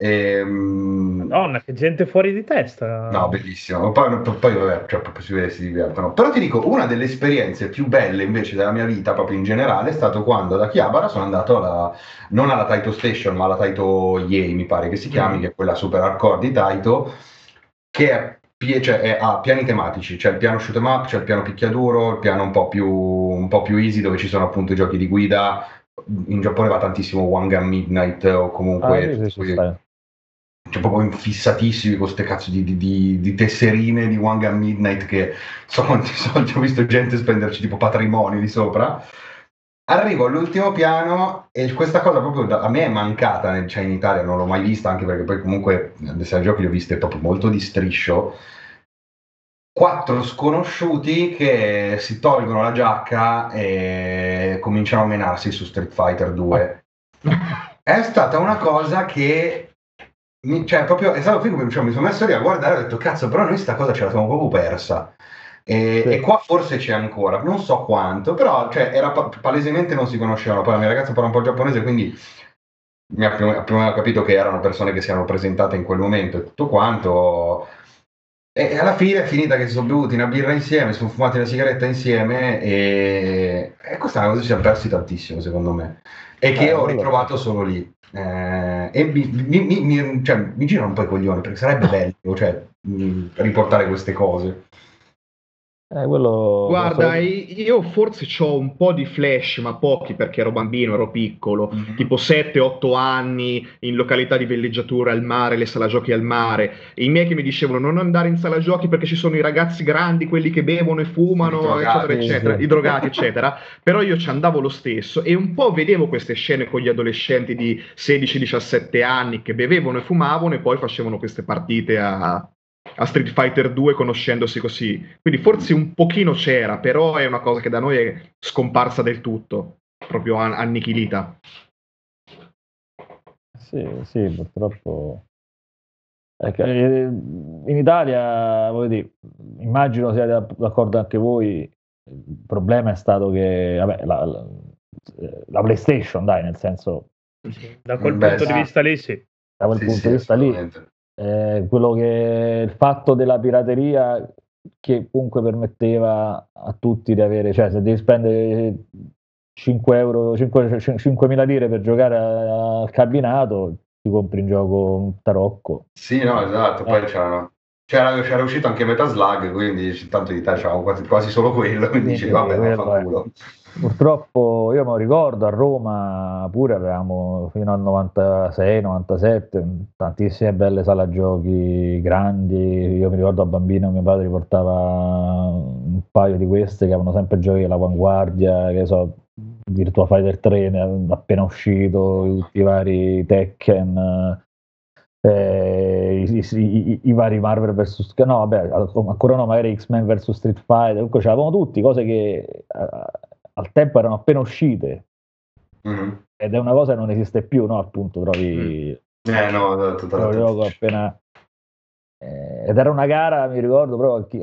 Ehm... Madonna, che gente fuori di testa. No, bellissimo. Poi, poi vabbè, cioè, proprio si vede si divertono. Però ti dico, una delle esperienze più belle invece della mia vita, proprio in generale, è stato quando da Chiabara sono andato alla, non alla Taito Station, ma alla Taito Yei, mi pare che si chiami, mm. che è quella super hardcore di Taito, che è cioè, ha piani tematici, c'è il piano shoot em up, c'è il piano picchiaduro, il piano un po, più, un po' più easy dove ci sono appunto i giochi di guida. In Giappone va tantissimo One Gun Midnight o comunque ah, sì, sì, sì, cioè proprio infissatissimi con queste cazzo di, di, di, tesserine di One Gun Midnight che so quanti soldi ho visto gente spenderci tipo patrimoni di sopra. Arrivo all'ultimo piano e questa cosa proprio da, a me è mancata cioè in Italia non l'ho mai vista anche perché poi comunque le sale giochi le ho viste proprio molto di striscio. Quattro sconosciuti che si tolgono la giacca e cominciano a menarsi su Street Fighter 2 è stata una cosa che mi, cioè, proprio, è stato figo cioè, mi sono messo lì a guardare e ho detto, cazzo, però noi sta cosa ce la siamo proprio persa. E, sì. e, qua forse c'è ancora, non so quanto, però cioè, era pa- palesemente non si conoscevano. Poi la mia ragazza parla un po' giapponese, quindi mi ha meno capito che erano persone che si erano presentate in quel momento e tutto quanto. E alla fine è finita che si sono bevuti una birra insieme, si sono fumati una sigaretta insieme e, e questa è una cosa che ci siamo persi tantissimo secondo me e che eh, ho ritrovato solo lì. Eh, e mi, mi, mi, cioè, mi, girano un po' i coglioni perché sarebbe bello cioè, riportare queste cose. Eh, quello... Guarda, io forse ho un po' di flash, ma pochi perché ero bambino, ero piccolo, mm-hmm. tipo 7-8 anni in località di villeggiatura al mare, le sala giochi al mare. I miei che mi dicevano non andare in sala giochi perché ci sono i ragazzi grandi, quelli che bevono e fumano, eccetera, eccetera, i drogati, eccetera. Però io ci andavo lo stesso e un po' vedevo queste scene con gli adolescenti di 16-17 anni che bevevano e fumavano e poi facevano queste partite a, a Street Fighter 2 conoscendosi così. Quindi forse un pochino c'era, però è una cosa che da noi è scomparsa del tutto, proprio annichilita. Sì, sì, purtroppo. Eh, in Italia, dire, immagino siate d'accordo anche voi, il problema è stato che vabbè, la, la, la, PlayStation, dai, nel senso... Da quel Beh, punto sì. di vista lì sì. Da quel sì, punto sì, di vista lì eh, quello che il fatto della pirateria che comunque permetteva a tutti di avere, cioè se devi spendere 5 euro, 5, 5.000 lire per giocare al cabinato, ti compri in gioco un tarocco. Sì, no, esatto, poi eh. c'erano c'era, c'era, uscito anche Metaslug, quindi tanto in Italia c'avevamo quasi, quasi, solo quello, quindi dicevi vabbè, fa culo. Purtroppo io me lo ricordo, a Roma pure avevamo fino al 96-97 tantissime belle sale giochi grandi, io mi ricordo a bambino mio padre portava un paio di queste che avevano sempre giochi dell'avanguardia, che so, Virtua Fighter 3 appena uscito, tutti i vari Tekken, eh, i, i, i, vari Marvel vs. No, vabbè, ancora no, magari X-Men vs. Street Fighter, comunque ce l'avevano tutti, cose che eh, al tempo erano appena uscite. mm-hmm. ed è una cosa che non esiste più, no? Appunto, trovi mm. eh, no, trovi gioco appena eh, ed era una gara, mi ricordo proprio chi,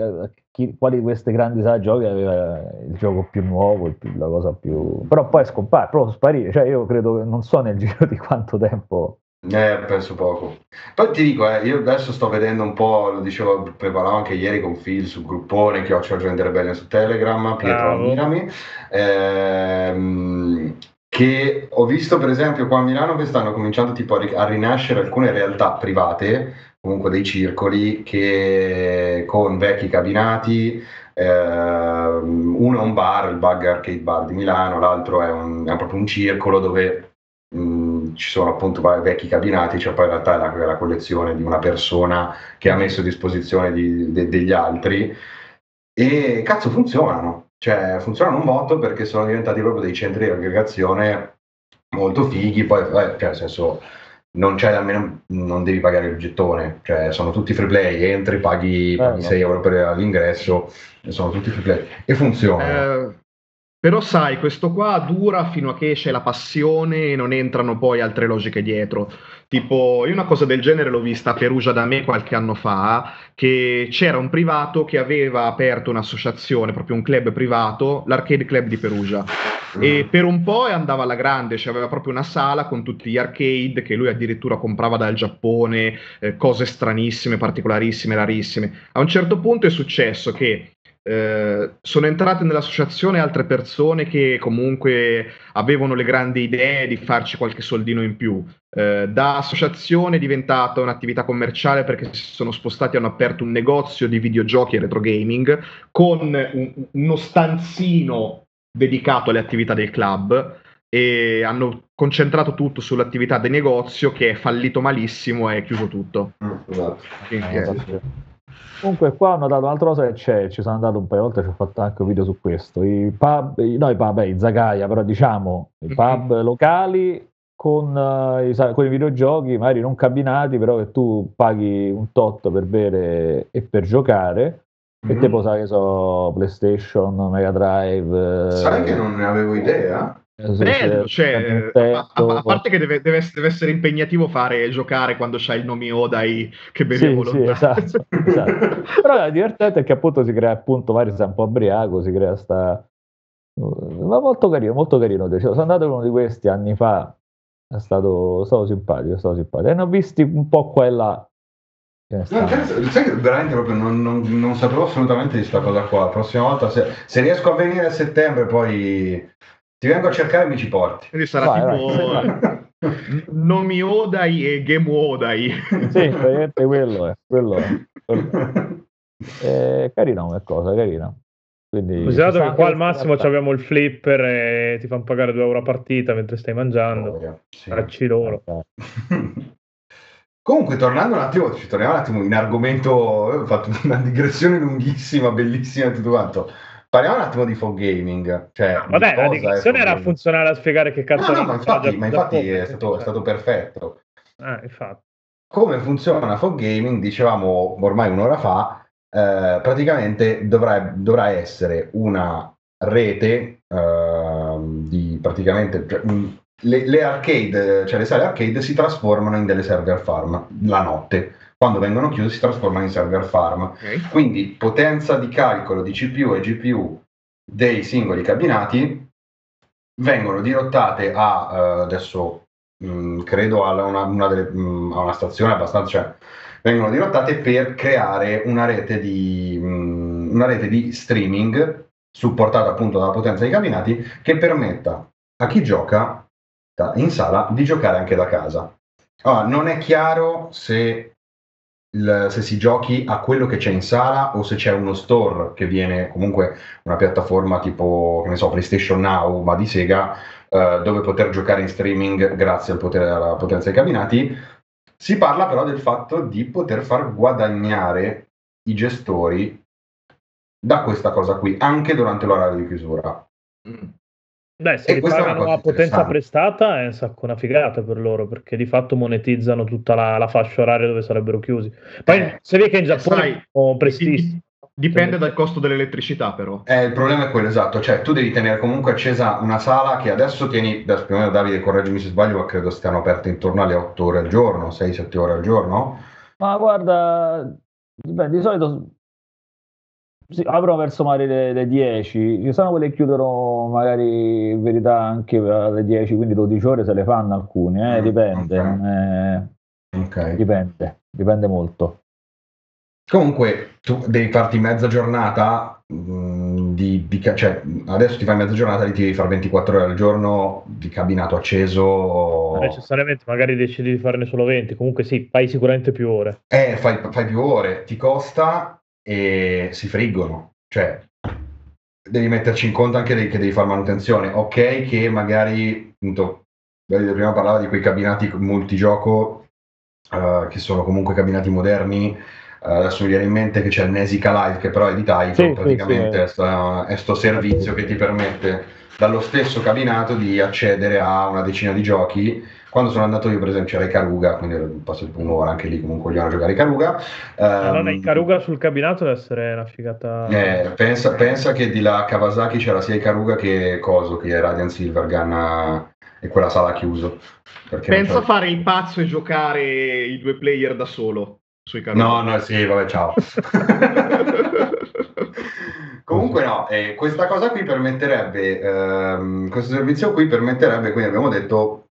chi, quali di queste grandi sale giochi aveva il gioco più nuovo, più, la cosa più... Però poi è scomparso, proprio sparire, cioè io credo che non so nel giro di quanto tempo... Eh, penso poco. Poi ti dico, eh, io adesso sto vedendo un po', lo dicevo, preparavo anche ieri con Phil sul gruppone che ho Agente Rebellion su Telegram, Pietro Mirami, ehm, che ho visto per esempio qua a Milano che stanno cominciando tipo a, ri- a rinascere alcune realtà private comunque dei circoli che con vecchi cabinati, eh, uno è un bar, il Bug Arcade Bar di Milano, l'altro è, un, è proprio un circolo dove ci sono appunto vecchi cabinati, cioè poi in realtà è la, la collezione di una persona che ha messo a disposizione di, de, degli altri. E cazzo funzionano, cioè funzionano un botto perché sono diventati proprio dei centri di aggregazione molto fighi, poi eh, cioè nel senso non c'è almeno non devi pagare il gettone, cioè sono tutti free play, entri, paghi, paghi eh, 6 euro per l'ingresso, sono tutti free play. E funziona. Eh, però sai, questo qua dura fino a che esce la passione e non entrano poi altre logiche dietro. Tipo, io una cosa del genere l'ho vista a Perugia da me qualche anno fa, che c'era un privato che aveva aperto un'associazione, proprio un club privato, l'Arcade Club di Perugia. E mm. per un po' andava alla grande, cioè aveva proprio una sala con tutti gli arcade che lui addirittura comprava dal Giappone, eh, cose stranissime, particolarissime, rarissime. A un certo punto è successo che eh, sono entrate nell'associazione altre persone che comunque avevano le grandi idee di farci qualche soldino in più. Eh, da associazione è diventata un'attività commerciale perché si sono spostati e hanno aperto un negozio di videogiochi e retro gaming con un, uno stanzino dedicato alle attività del club e hanno concentrato tutto sull'attività del negozio che è fallito malissimo e è chiuso tutto. Mm, esatto. Quindi, eh, Comunque qua ho notato un'altra cosa che c'è, ci sono andato un paio di volte, ci ho fatto anche un video su questo, i pub, i, no i pub, i Zagaia, però diciamo i mhm. pub mm-hmm. locali con, uh, i, con, i, videogiochi, magari non cabinati, però che tu paghi un tot per bere e per giocare, mm-hmm. e tipo sai che so, PlayStation, Mega Drive... Sai che non ne avevo idea? Bello, cioè, a, a, a, parte che deve, deve, deve, essere impegnativo fare e giocare quando c'hai il nome Odai che bevi sì, sì, esatto, esatto. Però la divertente è che appunto si crea appunto, magari sei un po' ubriaco, si crea sta... Ma molto carino, molto carino. Cioè, sono andato in uno di questi anni fa, è stato, stato simpatico, è stato simpatico. E ne ho visti un po' qua e là. No, sai che veramente proprio non, non, non, sapevo assolutamente di questa cosa qua. La prossima volta, se, se riesco a venire a settembre, poi ti vengo a cercare e mi ci porti. Quindi sarà vai, tipo vai. Nomi Odai e Game Odai. sì, praticamente quello è. Quello è. Quello è. Eh, carina come cosa, carina. Quindi Considerato che qua al massimo abbiamo il flipper e ti fanno pagare 2 euro a partita mentre stai mangiando. Oh, sì. Loro. Comunque, tornando un attimo, ci torniamo un attimo in argomento. Ho fatto una digressione lunghissima, bellissima tutto quanto. Parliamo un attimo di phone gaming. Cioè, Vabbè, la digressione era funzionale a spiegare che cazzo no, no, ma infatti, ma infatti è, stato, è, stato, perfetto. Ah, infatti. Come funziona phone gaming? Dicevamo ormai un'ora fa, eh, praticamente dovrà, dovrà, essere una rete eh, di praticamente... Cioè, le, le arcade, cioè le sale arcade si trasformano in delle server farm la notte quando vengono chiusi si trasformano in server farm. Okay. Quindi potenza di calcolo di CPU e GPU dei singoli cabinati vengono dirottate a uh, adesso mh, mm, credo a una, una, delle, mh, mm, a una, stazione abbastanza cioè, vengono dirottate per creare una rete di, mh, mm, una rete di streaming supportata appunto dalla potenza dei cabinati che permetta a chi gioca in sala di giocare anche da casa. Allora, non è chiaro se il, se si giochi a quello che c'è in sala o se c'è uno store che viene comunque una piattaforma tipo che ne so PlayStation Now ma di Sega eh, dove poter giocare in streaming grazie al potere, alla potenza dei cabinati si parla però del fatto di poter far guadagnare i gestori da questa cosa qui anche durante l'orario di chiusura mm. Beh, se li pagano a potenza prestata è un sacco una figata per loro, perché di fatto monetizzano tutta la, la fascia oraria dove sarebbero chiusi. Poi eh, se vedi che in Giappone sai, sono prestissimi. Dipende dal costo dell'elettricità, però. Eh, il problema è quello esatto, cioè tu devi tenere comunque accesa una sala che adesso tieni, adesso più o meno Davide, correggimi se sbaglio, ma credo stiano aperte intorno alle 8 ore al giorno, 6-7 ore al giorno. Ma guarda, beh, di solito sì, aprono verso magari le, le 10, ci sono quelle che chiudono magari in verità anche alle 10, quindi 12 ore se le fanno alcune, eh, Mm, dipende, ok. non è- Ok. dipende, dipende molto. Comunque tu devi farti mezza giornata, mh, di, di ca- cioè adesso ti fai mezza giornata, lì ti devi fare 24 ore al giorno di cabinato acceso. Non necessariamente, magari decidi di farne solo 20. Comunque sì, fai sicuramente più ore. Eh, fai, fai più ore, ti costa e si friggono. Cioè, devi metterci in conto anche che devi fare manutenzione. Ok, che magari, appunto, prima parlava di quei cabinati multigioco, eh, che sono comunque cabinati moderni. Eh, adesso mi viene in mente che c'è il Nesica Live, che però è di Taito, Sì, sì, praticamente sì. è sta- è sto servizio che ti permette dallo stesso cabinato di accedere a una decina di giochi. Quando sono andato io, per esempio, c'era Ikaruga, quindi passo tipo un'ora anche lì, comunque vogliono giocare Ikaruga. Allora, Ehm, il Caruga sul cabinato deve essere una figata. eh, pensa, pensa che di là a Kawasaki c'era sia Ikaruga che Coso, che è Radiant Silvergun e quella sala chiuso. Pensa a fare il pazzo e giocare i due player da solo sui carri. No, no, sì, vabbè, ciao. Comunque no, eh, questa cosa qui permetterebbe, ehm, questo servizio qui permetterebbe, quindi abbiamo detto,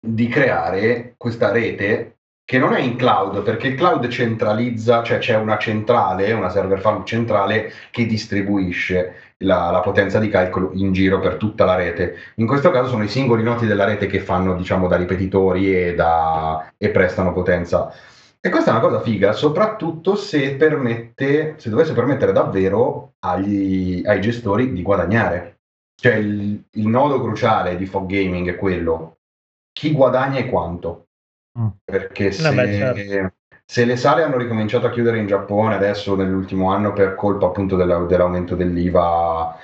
di creare questa rete che non è in cloud, perché il cloud centralizza, cioè c'è una centrale, una server farm centrale che distribuisce la, la potenza di calcolo in giro per tutta la rete. In questo caso sono i singoli noti della rete che fanno, diciamo, da ripetitori e, da, e prestano potenza. E questa è una cosa figa, soprattutto se permette, se dovesse permettere davvero agli, ai gestori di guadagnare. Cioè il, il nodo cruciale di Fog Gaming è quello, chi guadagna e quanto. Mm. Perché se, Eh beh, certo. se le sale hanno ricominciato a chiudere in Giappone adesso nell'ultimo anno per colpa appunto della- dell'aumento dell'IVA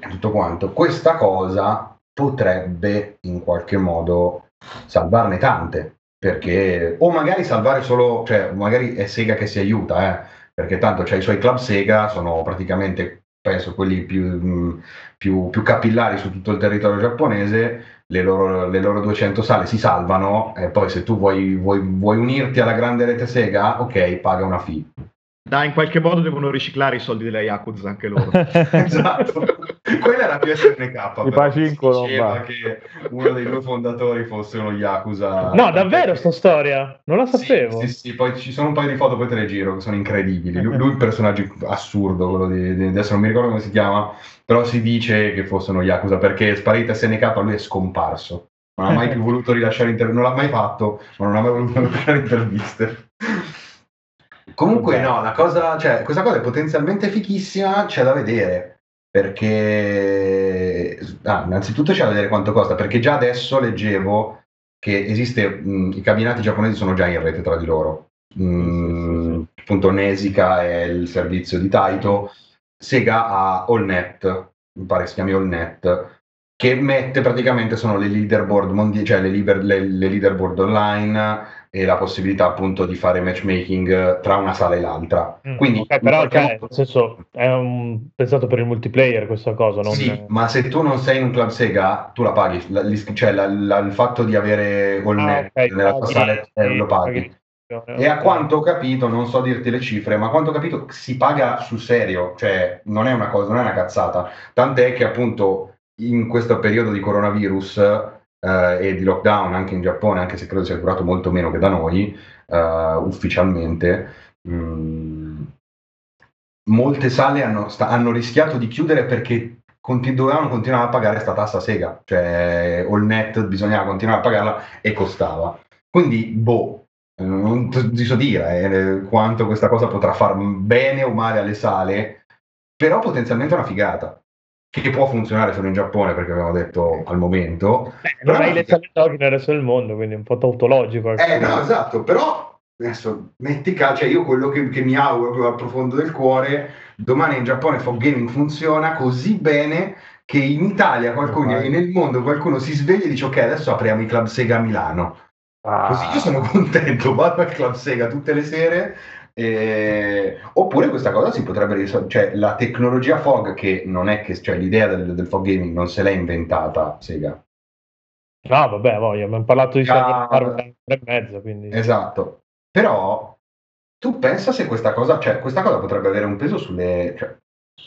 e tutto quanto, questa cosa potrebbe in qualche modo salvarne tante perché o magari salvare solo cioè magari è Sega che si aiuta eh, perché tanto c'è i suoi club Sega sono praticamente penso quelli più, mh, più, più capillari su tutto il territorio giapponese le loro, le loro 200 sale si salvano e poi se tu vuoi, vuoi, vuoi unirti alla grande rete Sega ok paga una fee Dai, in qualche modo devono riciclare i soldi della Yakuza anche loro. esatto quella era più SNK però. Pacinco che uno dei due fondatori fosse uno Yakuza No, davvero sta storia? Non la Sì, sapevo. Sì, sì, poi ci sono un paio di foto, poi te le giro, che sono incredibili. Lui, lui è un personaggio assurdo, quello di, di- adesso non mi ricordo come si chiama, però si dice che fosse uno Yakuza perché sparita SNK lui è scomparso. Non ha mai più voluto rilasciare interviste, non l'ha mai fatto, ma non ha mai voluto rilasciare interviste. Comunque no, la cosa, cioè, questa cosa è potenzialmente fichissima, c'è da vedere, perché ah, innanzitutto c'è da vedere quanto costa, perché già adesso leggevo che esiste, mh, i cabinati giapponesi sono già in rete tra di loro. Mm, Appunto Nesica è il servizio di Taito, Sega ha AllNet, mi pare si chiami AllNet, che mette praticamente sono le leaderboard mondiali, cioè le, liber- le- le leaderboard online e la possibilità appunto di fare matchmaking tra una sala e l'altra. Mm, Quindi, ok, però cioè, modo- nel senso è un- pensato per il multiplayer questa cosa, non Sì, ma se tu non sei in un club Sega, tu la paghi, La- cioè la- la- il fatto di avere AllNet Ah, ok, nella tua sala eh, lo paghi. paghi. E a quanto ho capito, non so dirti le cifre, ma a quanto ho capito si paga sul serio, cioè non è una cosa, non è una cazzata. Tant'è che appunto in questo periodo di coronavirus eh, e di lockdown anche in Giappone, anche se credo sia durato molto meno che da noi, eh, ufficialmente, mh, molte sale hanno, sta- hanno rischiato di chiudere perché conti- dovevano continuare a pagare sta tassa Sega, cioè AllNet bisognava continuare a pagarla e costava. Quindi, boh, non ti so dire eh, quanto questa cosa potrà far bene o male alle sale, però potenzialmente è una figata. Che può funzionare solo in Giappone, perché abbiamo detto al momento. Eh, non hai le sale giochi nel resto del mondo, quindi è un po' tautologico. Eh no, esatto, però adesso metti caso, cioè io quello che, che mi auguro proprio al profondo del cuore, domani in Giappone Fog Gaming funziona così bene che in Italia qualcuno e nel mondo qualcuno si sveglia e dice ok adesso apriamo i club Sega a Milano. Ah, Così io sono contento, vado al club Sega tutte le sere, E... Oppure questa cosa si potrebbe risolvere, cioè la tecnologia FOG che non è che, cioè l'idea del, del FOG gaming non se l'è inventata Sega. No, vabbè, voglio, abbiamo parlato di Ah, e mezza, quindi... Esatto, però tu pensa se questa cosa, cioè questa cosa potrebbe avere un peso sulle, cioè,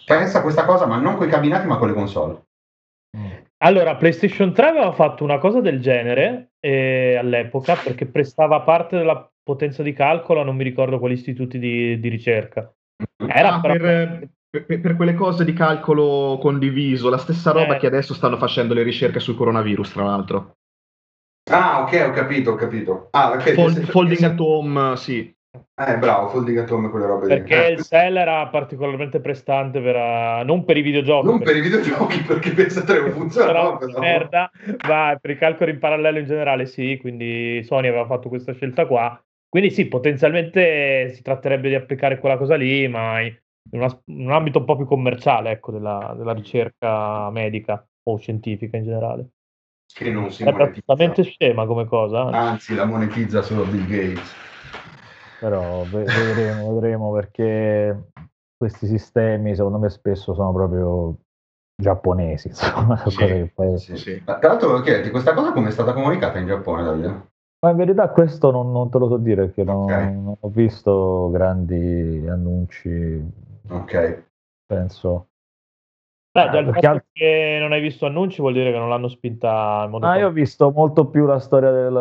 pensa a questa cosa ma non con i cabinati ma con le console. Allora, PlayStation 3 aveva fatto una cosa del genere eh, all'epoca perché prestava parte della potenza di calcolo non mi ricordo quali istituti di, di ricerca. Era Ah, però- per, per- per quelle cose di calcolo condiviso, la stessa roba Eh. che adesso stanno facendo le ricerche sul coronavirus, tra l'altro. Ah, ok, ho capito, ho capito. Ah, ok. Fold- se- folding se- at home, sì. Eh, bravo, folding at home, quelle robe lì. Perché Eh, il cell era particolarmente prestante per, eh, non per i videogiochi, Non per i videogiochi, perché pensate non funziona. una però- merda, ma per i calcoli in parallelo in generale sì, quindi Sony aveva fatto questa scelta qua. Quindi sì, potenzialmente si tratterebbe di applicare quella cosa lì, ma in, una- in un ambito un po' più commerciale, ecco, della, della ricerca medica o scientifica in generale. Che non si È monetizza. praticamente scema come cosa. Anzi, la monetizza solo Bill Gates. Però ve- vedremo, vedremo perché questi sistemi secondo me spesso sono proprio giapponesi, insomma, Sì, cose che poi- Sì. Sì. Ma Tra l'altro, volevo chiederti, questa cosa come è stata comunicata in Giappone, Davide? Ma in verità questo non, non te lo so dire perché non, Ok. non ho visto grandi annunci, Ok. penso. Beh, già il perché fatto che non hai visto annunci vuol dire che non l'hanno spinta in modo Ah, io ho visto molto più la storia del,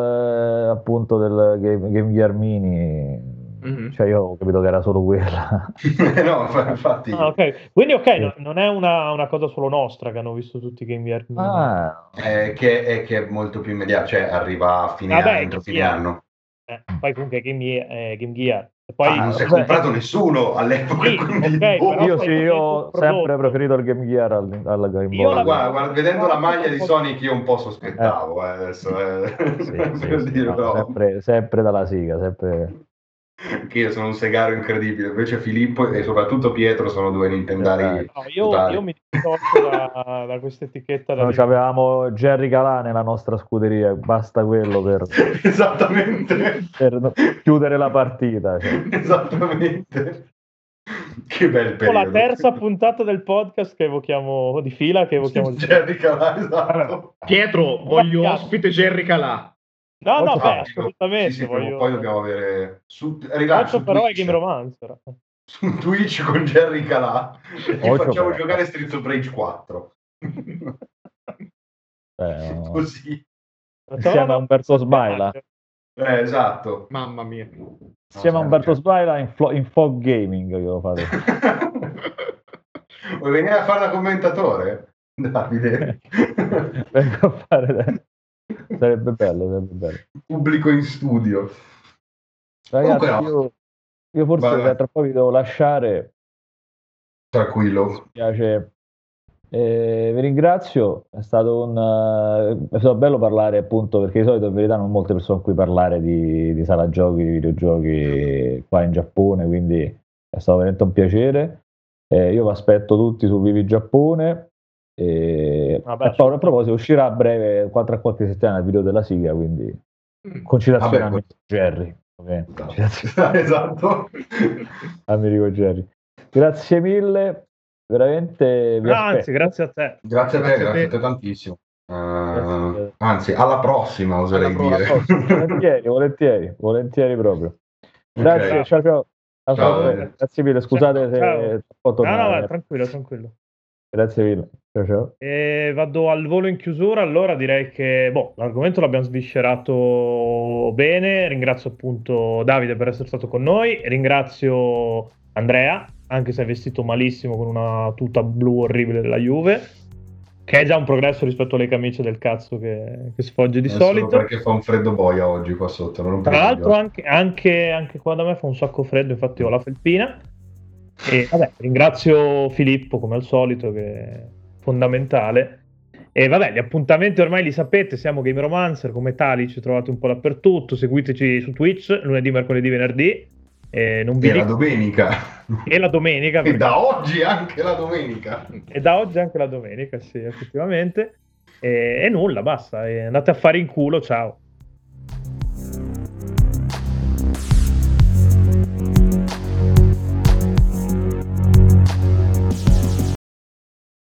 appunto del Game, Game Gear Mini, Mhm. cioè io ho capito che era solo quella. no, fa- infatti. Ah, ok. Quindi, ok, no- non è una, una cosa solo nostra che hanno visto tutti i Game Gear. Ah, Eh, che, è, che è molto più immediato, cioè arriva a fine Vabbè, anno, entro fine sì. anno. Eh, poi comunque Game Gear, eh, Game Gear. E poi, Ah, non si è comprato nessuno all'epoca. Sì, quindi, ok, boh. io sì, io ho sempre preferito il Game Gear al, alla Game Boy. Guarda, guarda, vedendo la maglia di. Sonic io un po' sospettavo, eh, adesso, eh, Sì, sì, sì, dire, no, sempre, sempre dalla siga, sempre... che io sono un segaro incredibile, invece Filippo e soprattutto Pietro sono due nintendari no, io, io mi dissocio da, da questa etichetta. Da Noi avevamo Jerry Calà nella nostra scuderia, basta quello per, Esattamente. per chiudere la partita. cioè. Esattamente. Che bel periodo. la terza puntata del podcast che evochiamo di fila, che evochiamo Jerry Calà, esatto. Pietro, voglio ospite Jerry Calà. No, no, beh, assolutamente. Sì, sì, voglio... poi dobbiamo avere su, su però è Twitch, Game Romancer. su Twitch con Jerry Calà e ti Oggi facciamo però. giocare Streets of Rage 4 Eh, così Insieme a Umberto Sbaila. eh, esatto Mamma mia. Insieme a Umberto Sbaila in, flo- in Fog Gaming che lo fate. vuoi venire a fare da commentatore Davide Vengo a fare... Sarebbe bello, sarebbe bello. pubblico in studio Ragazzi, Comunque io, io forse vai. tra poco vi devo lasciare. tranquillo Mi piace. Eh, vi ringrazio, è stato, un, eh, è stato bello parlare appunto perché di solito in verità non molte persone con cui parlare di, di sala giochi, di videogiochi qua in Giappone, quindi è stato veramente un piacere. Eh, io vi aspetto tutti su Vivi Giappone. E, Vabbè, e poi a proposito uscirà a breve, qua tra qualche settimana, il video della sigla, quindi concitazione Vabbè, a Jerry. ovviamente. Concitazione esatto amico Jerry. Grazie mille, veramente anzi, aspetto. grazie a te. grazie a te Grazie a grazie a te. tantissimo Grazie. anzi alla prossima oserei Alla dire volentieri, volentieri, volentieri proprio. Grazie, Ok. ciao ciao. Ciao, Ciao. ciao. Grazie mille, scusate se Ciao. ho No, no, tranquillo, tranquillo. Grazie mille. Ciao ciao. E vado al volo in chiusura, allora direi che boh, l'argomento l'abbiamo sviscerato bene, ringrazio appunto Davide per essere stato con noi, ringrazio Andrea, anche se è vestito malissimo con una tuta blu orribile della Juve, che è già un progresso rispetto alle camicie del cazzo che, che sfoggia di È solo solito. perché fa un freddo boia oggi qua sotto non Tra l'altro anche, anche, anche qua da me fa un sacco freddo, infatti ho la felpina. E vabbè, ringrazio Filippo come al solito, che è fondamentale. E vabbè, gli appuntamenti ormai li sapete, siamo Game Romancer, come tali ci trovate un po' dappertutto, seguiteci su Twitch, lunedì, mercoledì, venerdì. E, non vi e la dico- domenica e la domenica, e perché- da oggi anche la domenica e da oggi anche la domenica, sì, effettivamente. E, e nulla, basta, e andate a fare in culo, ciao.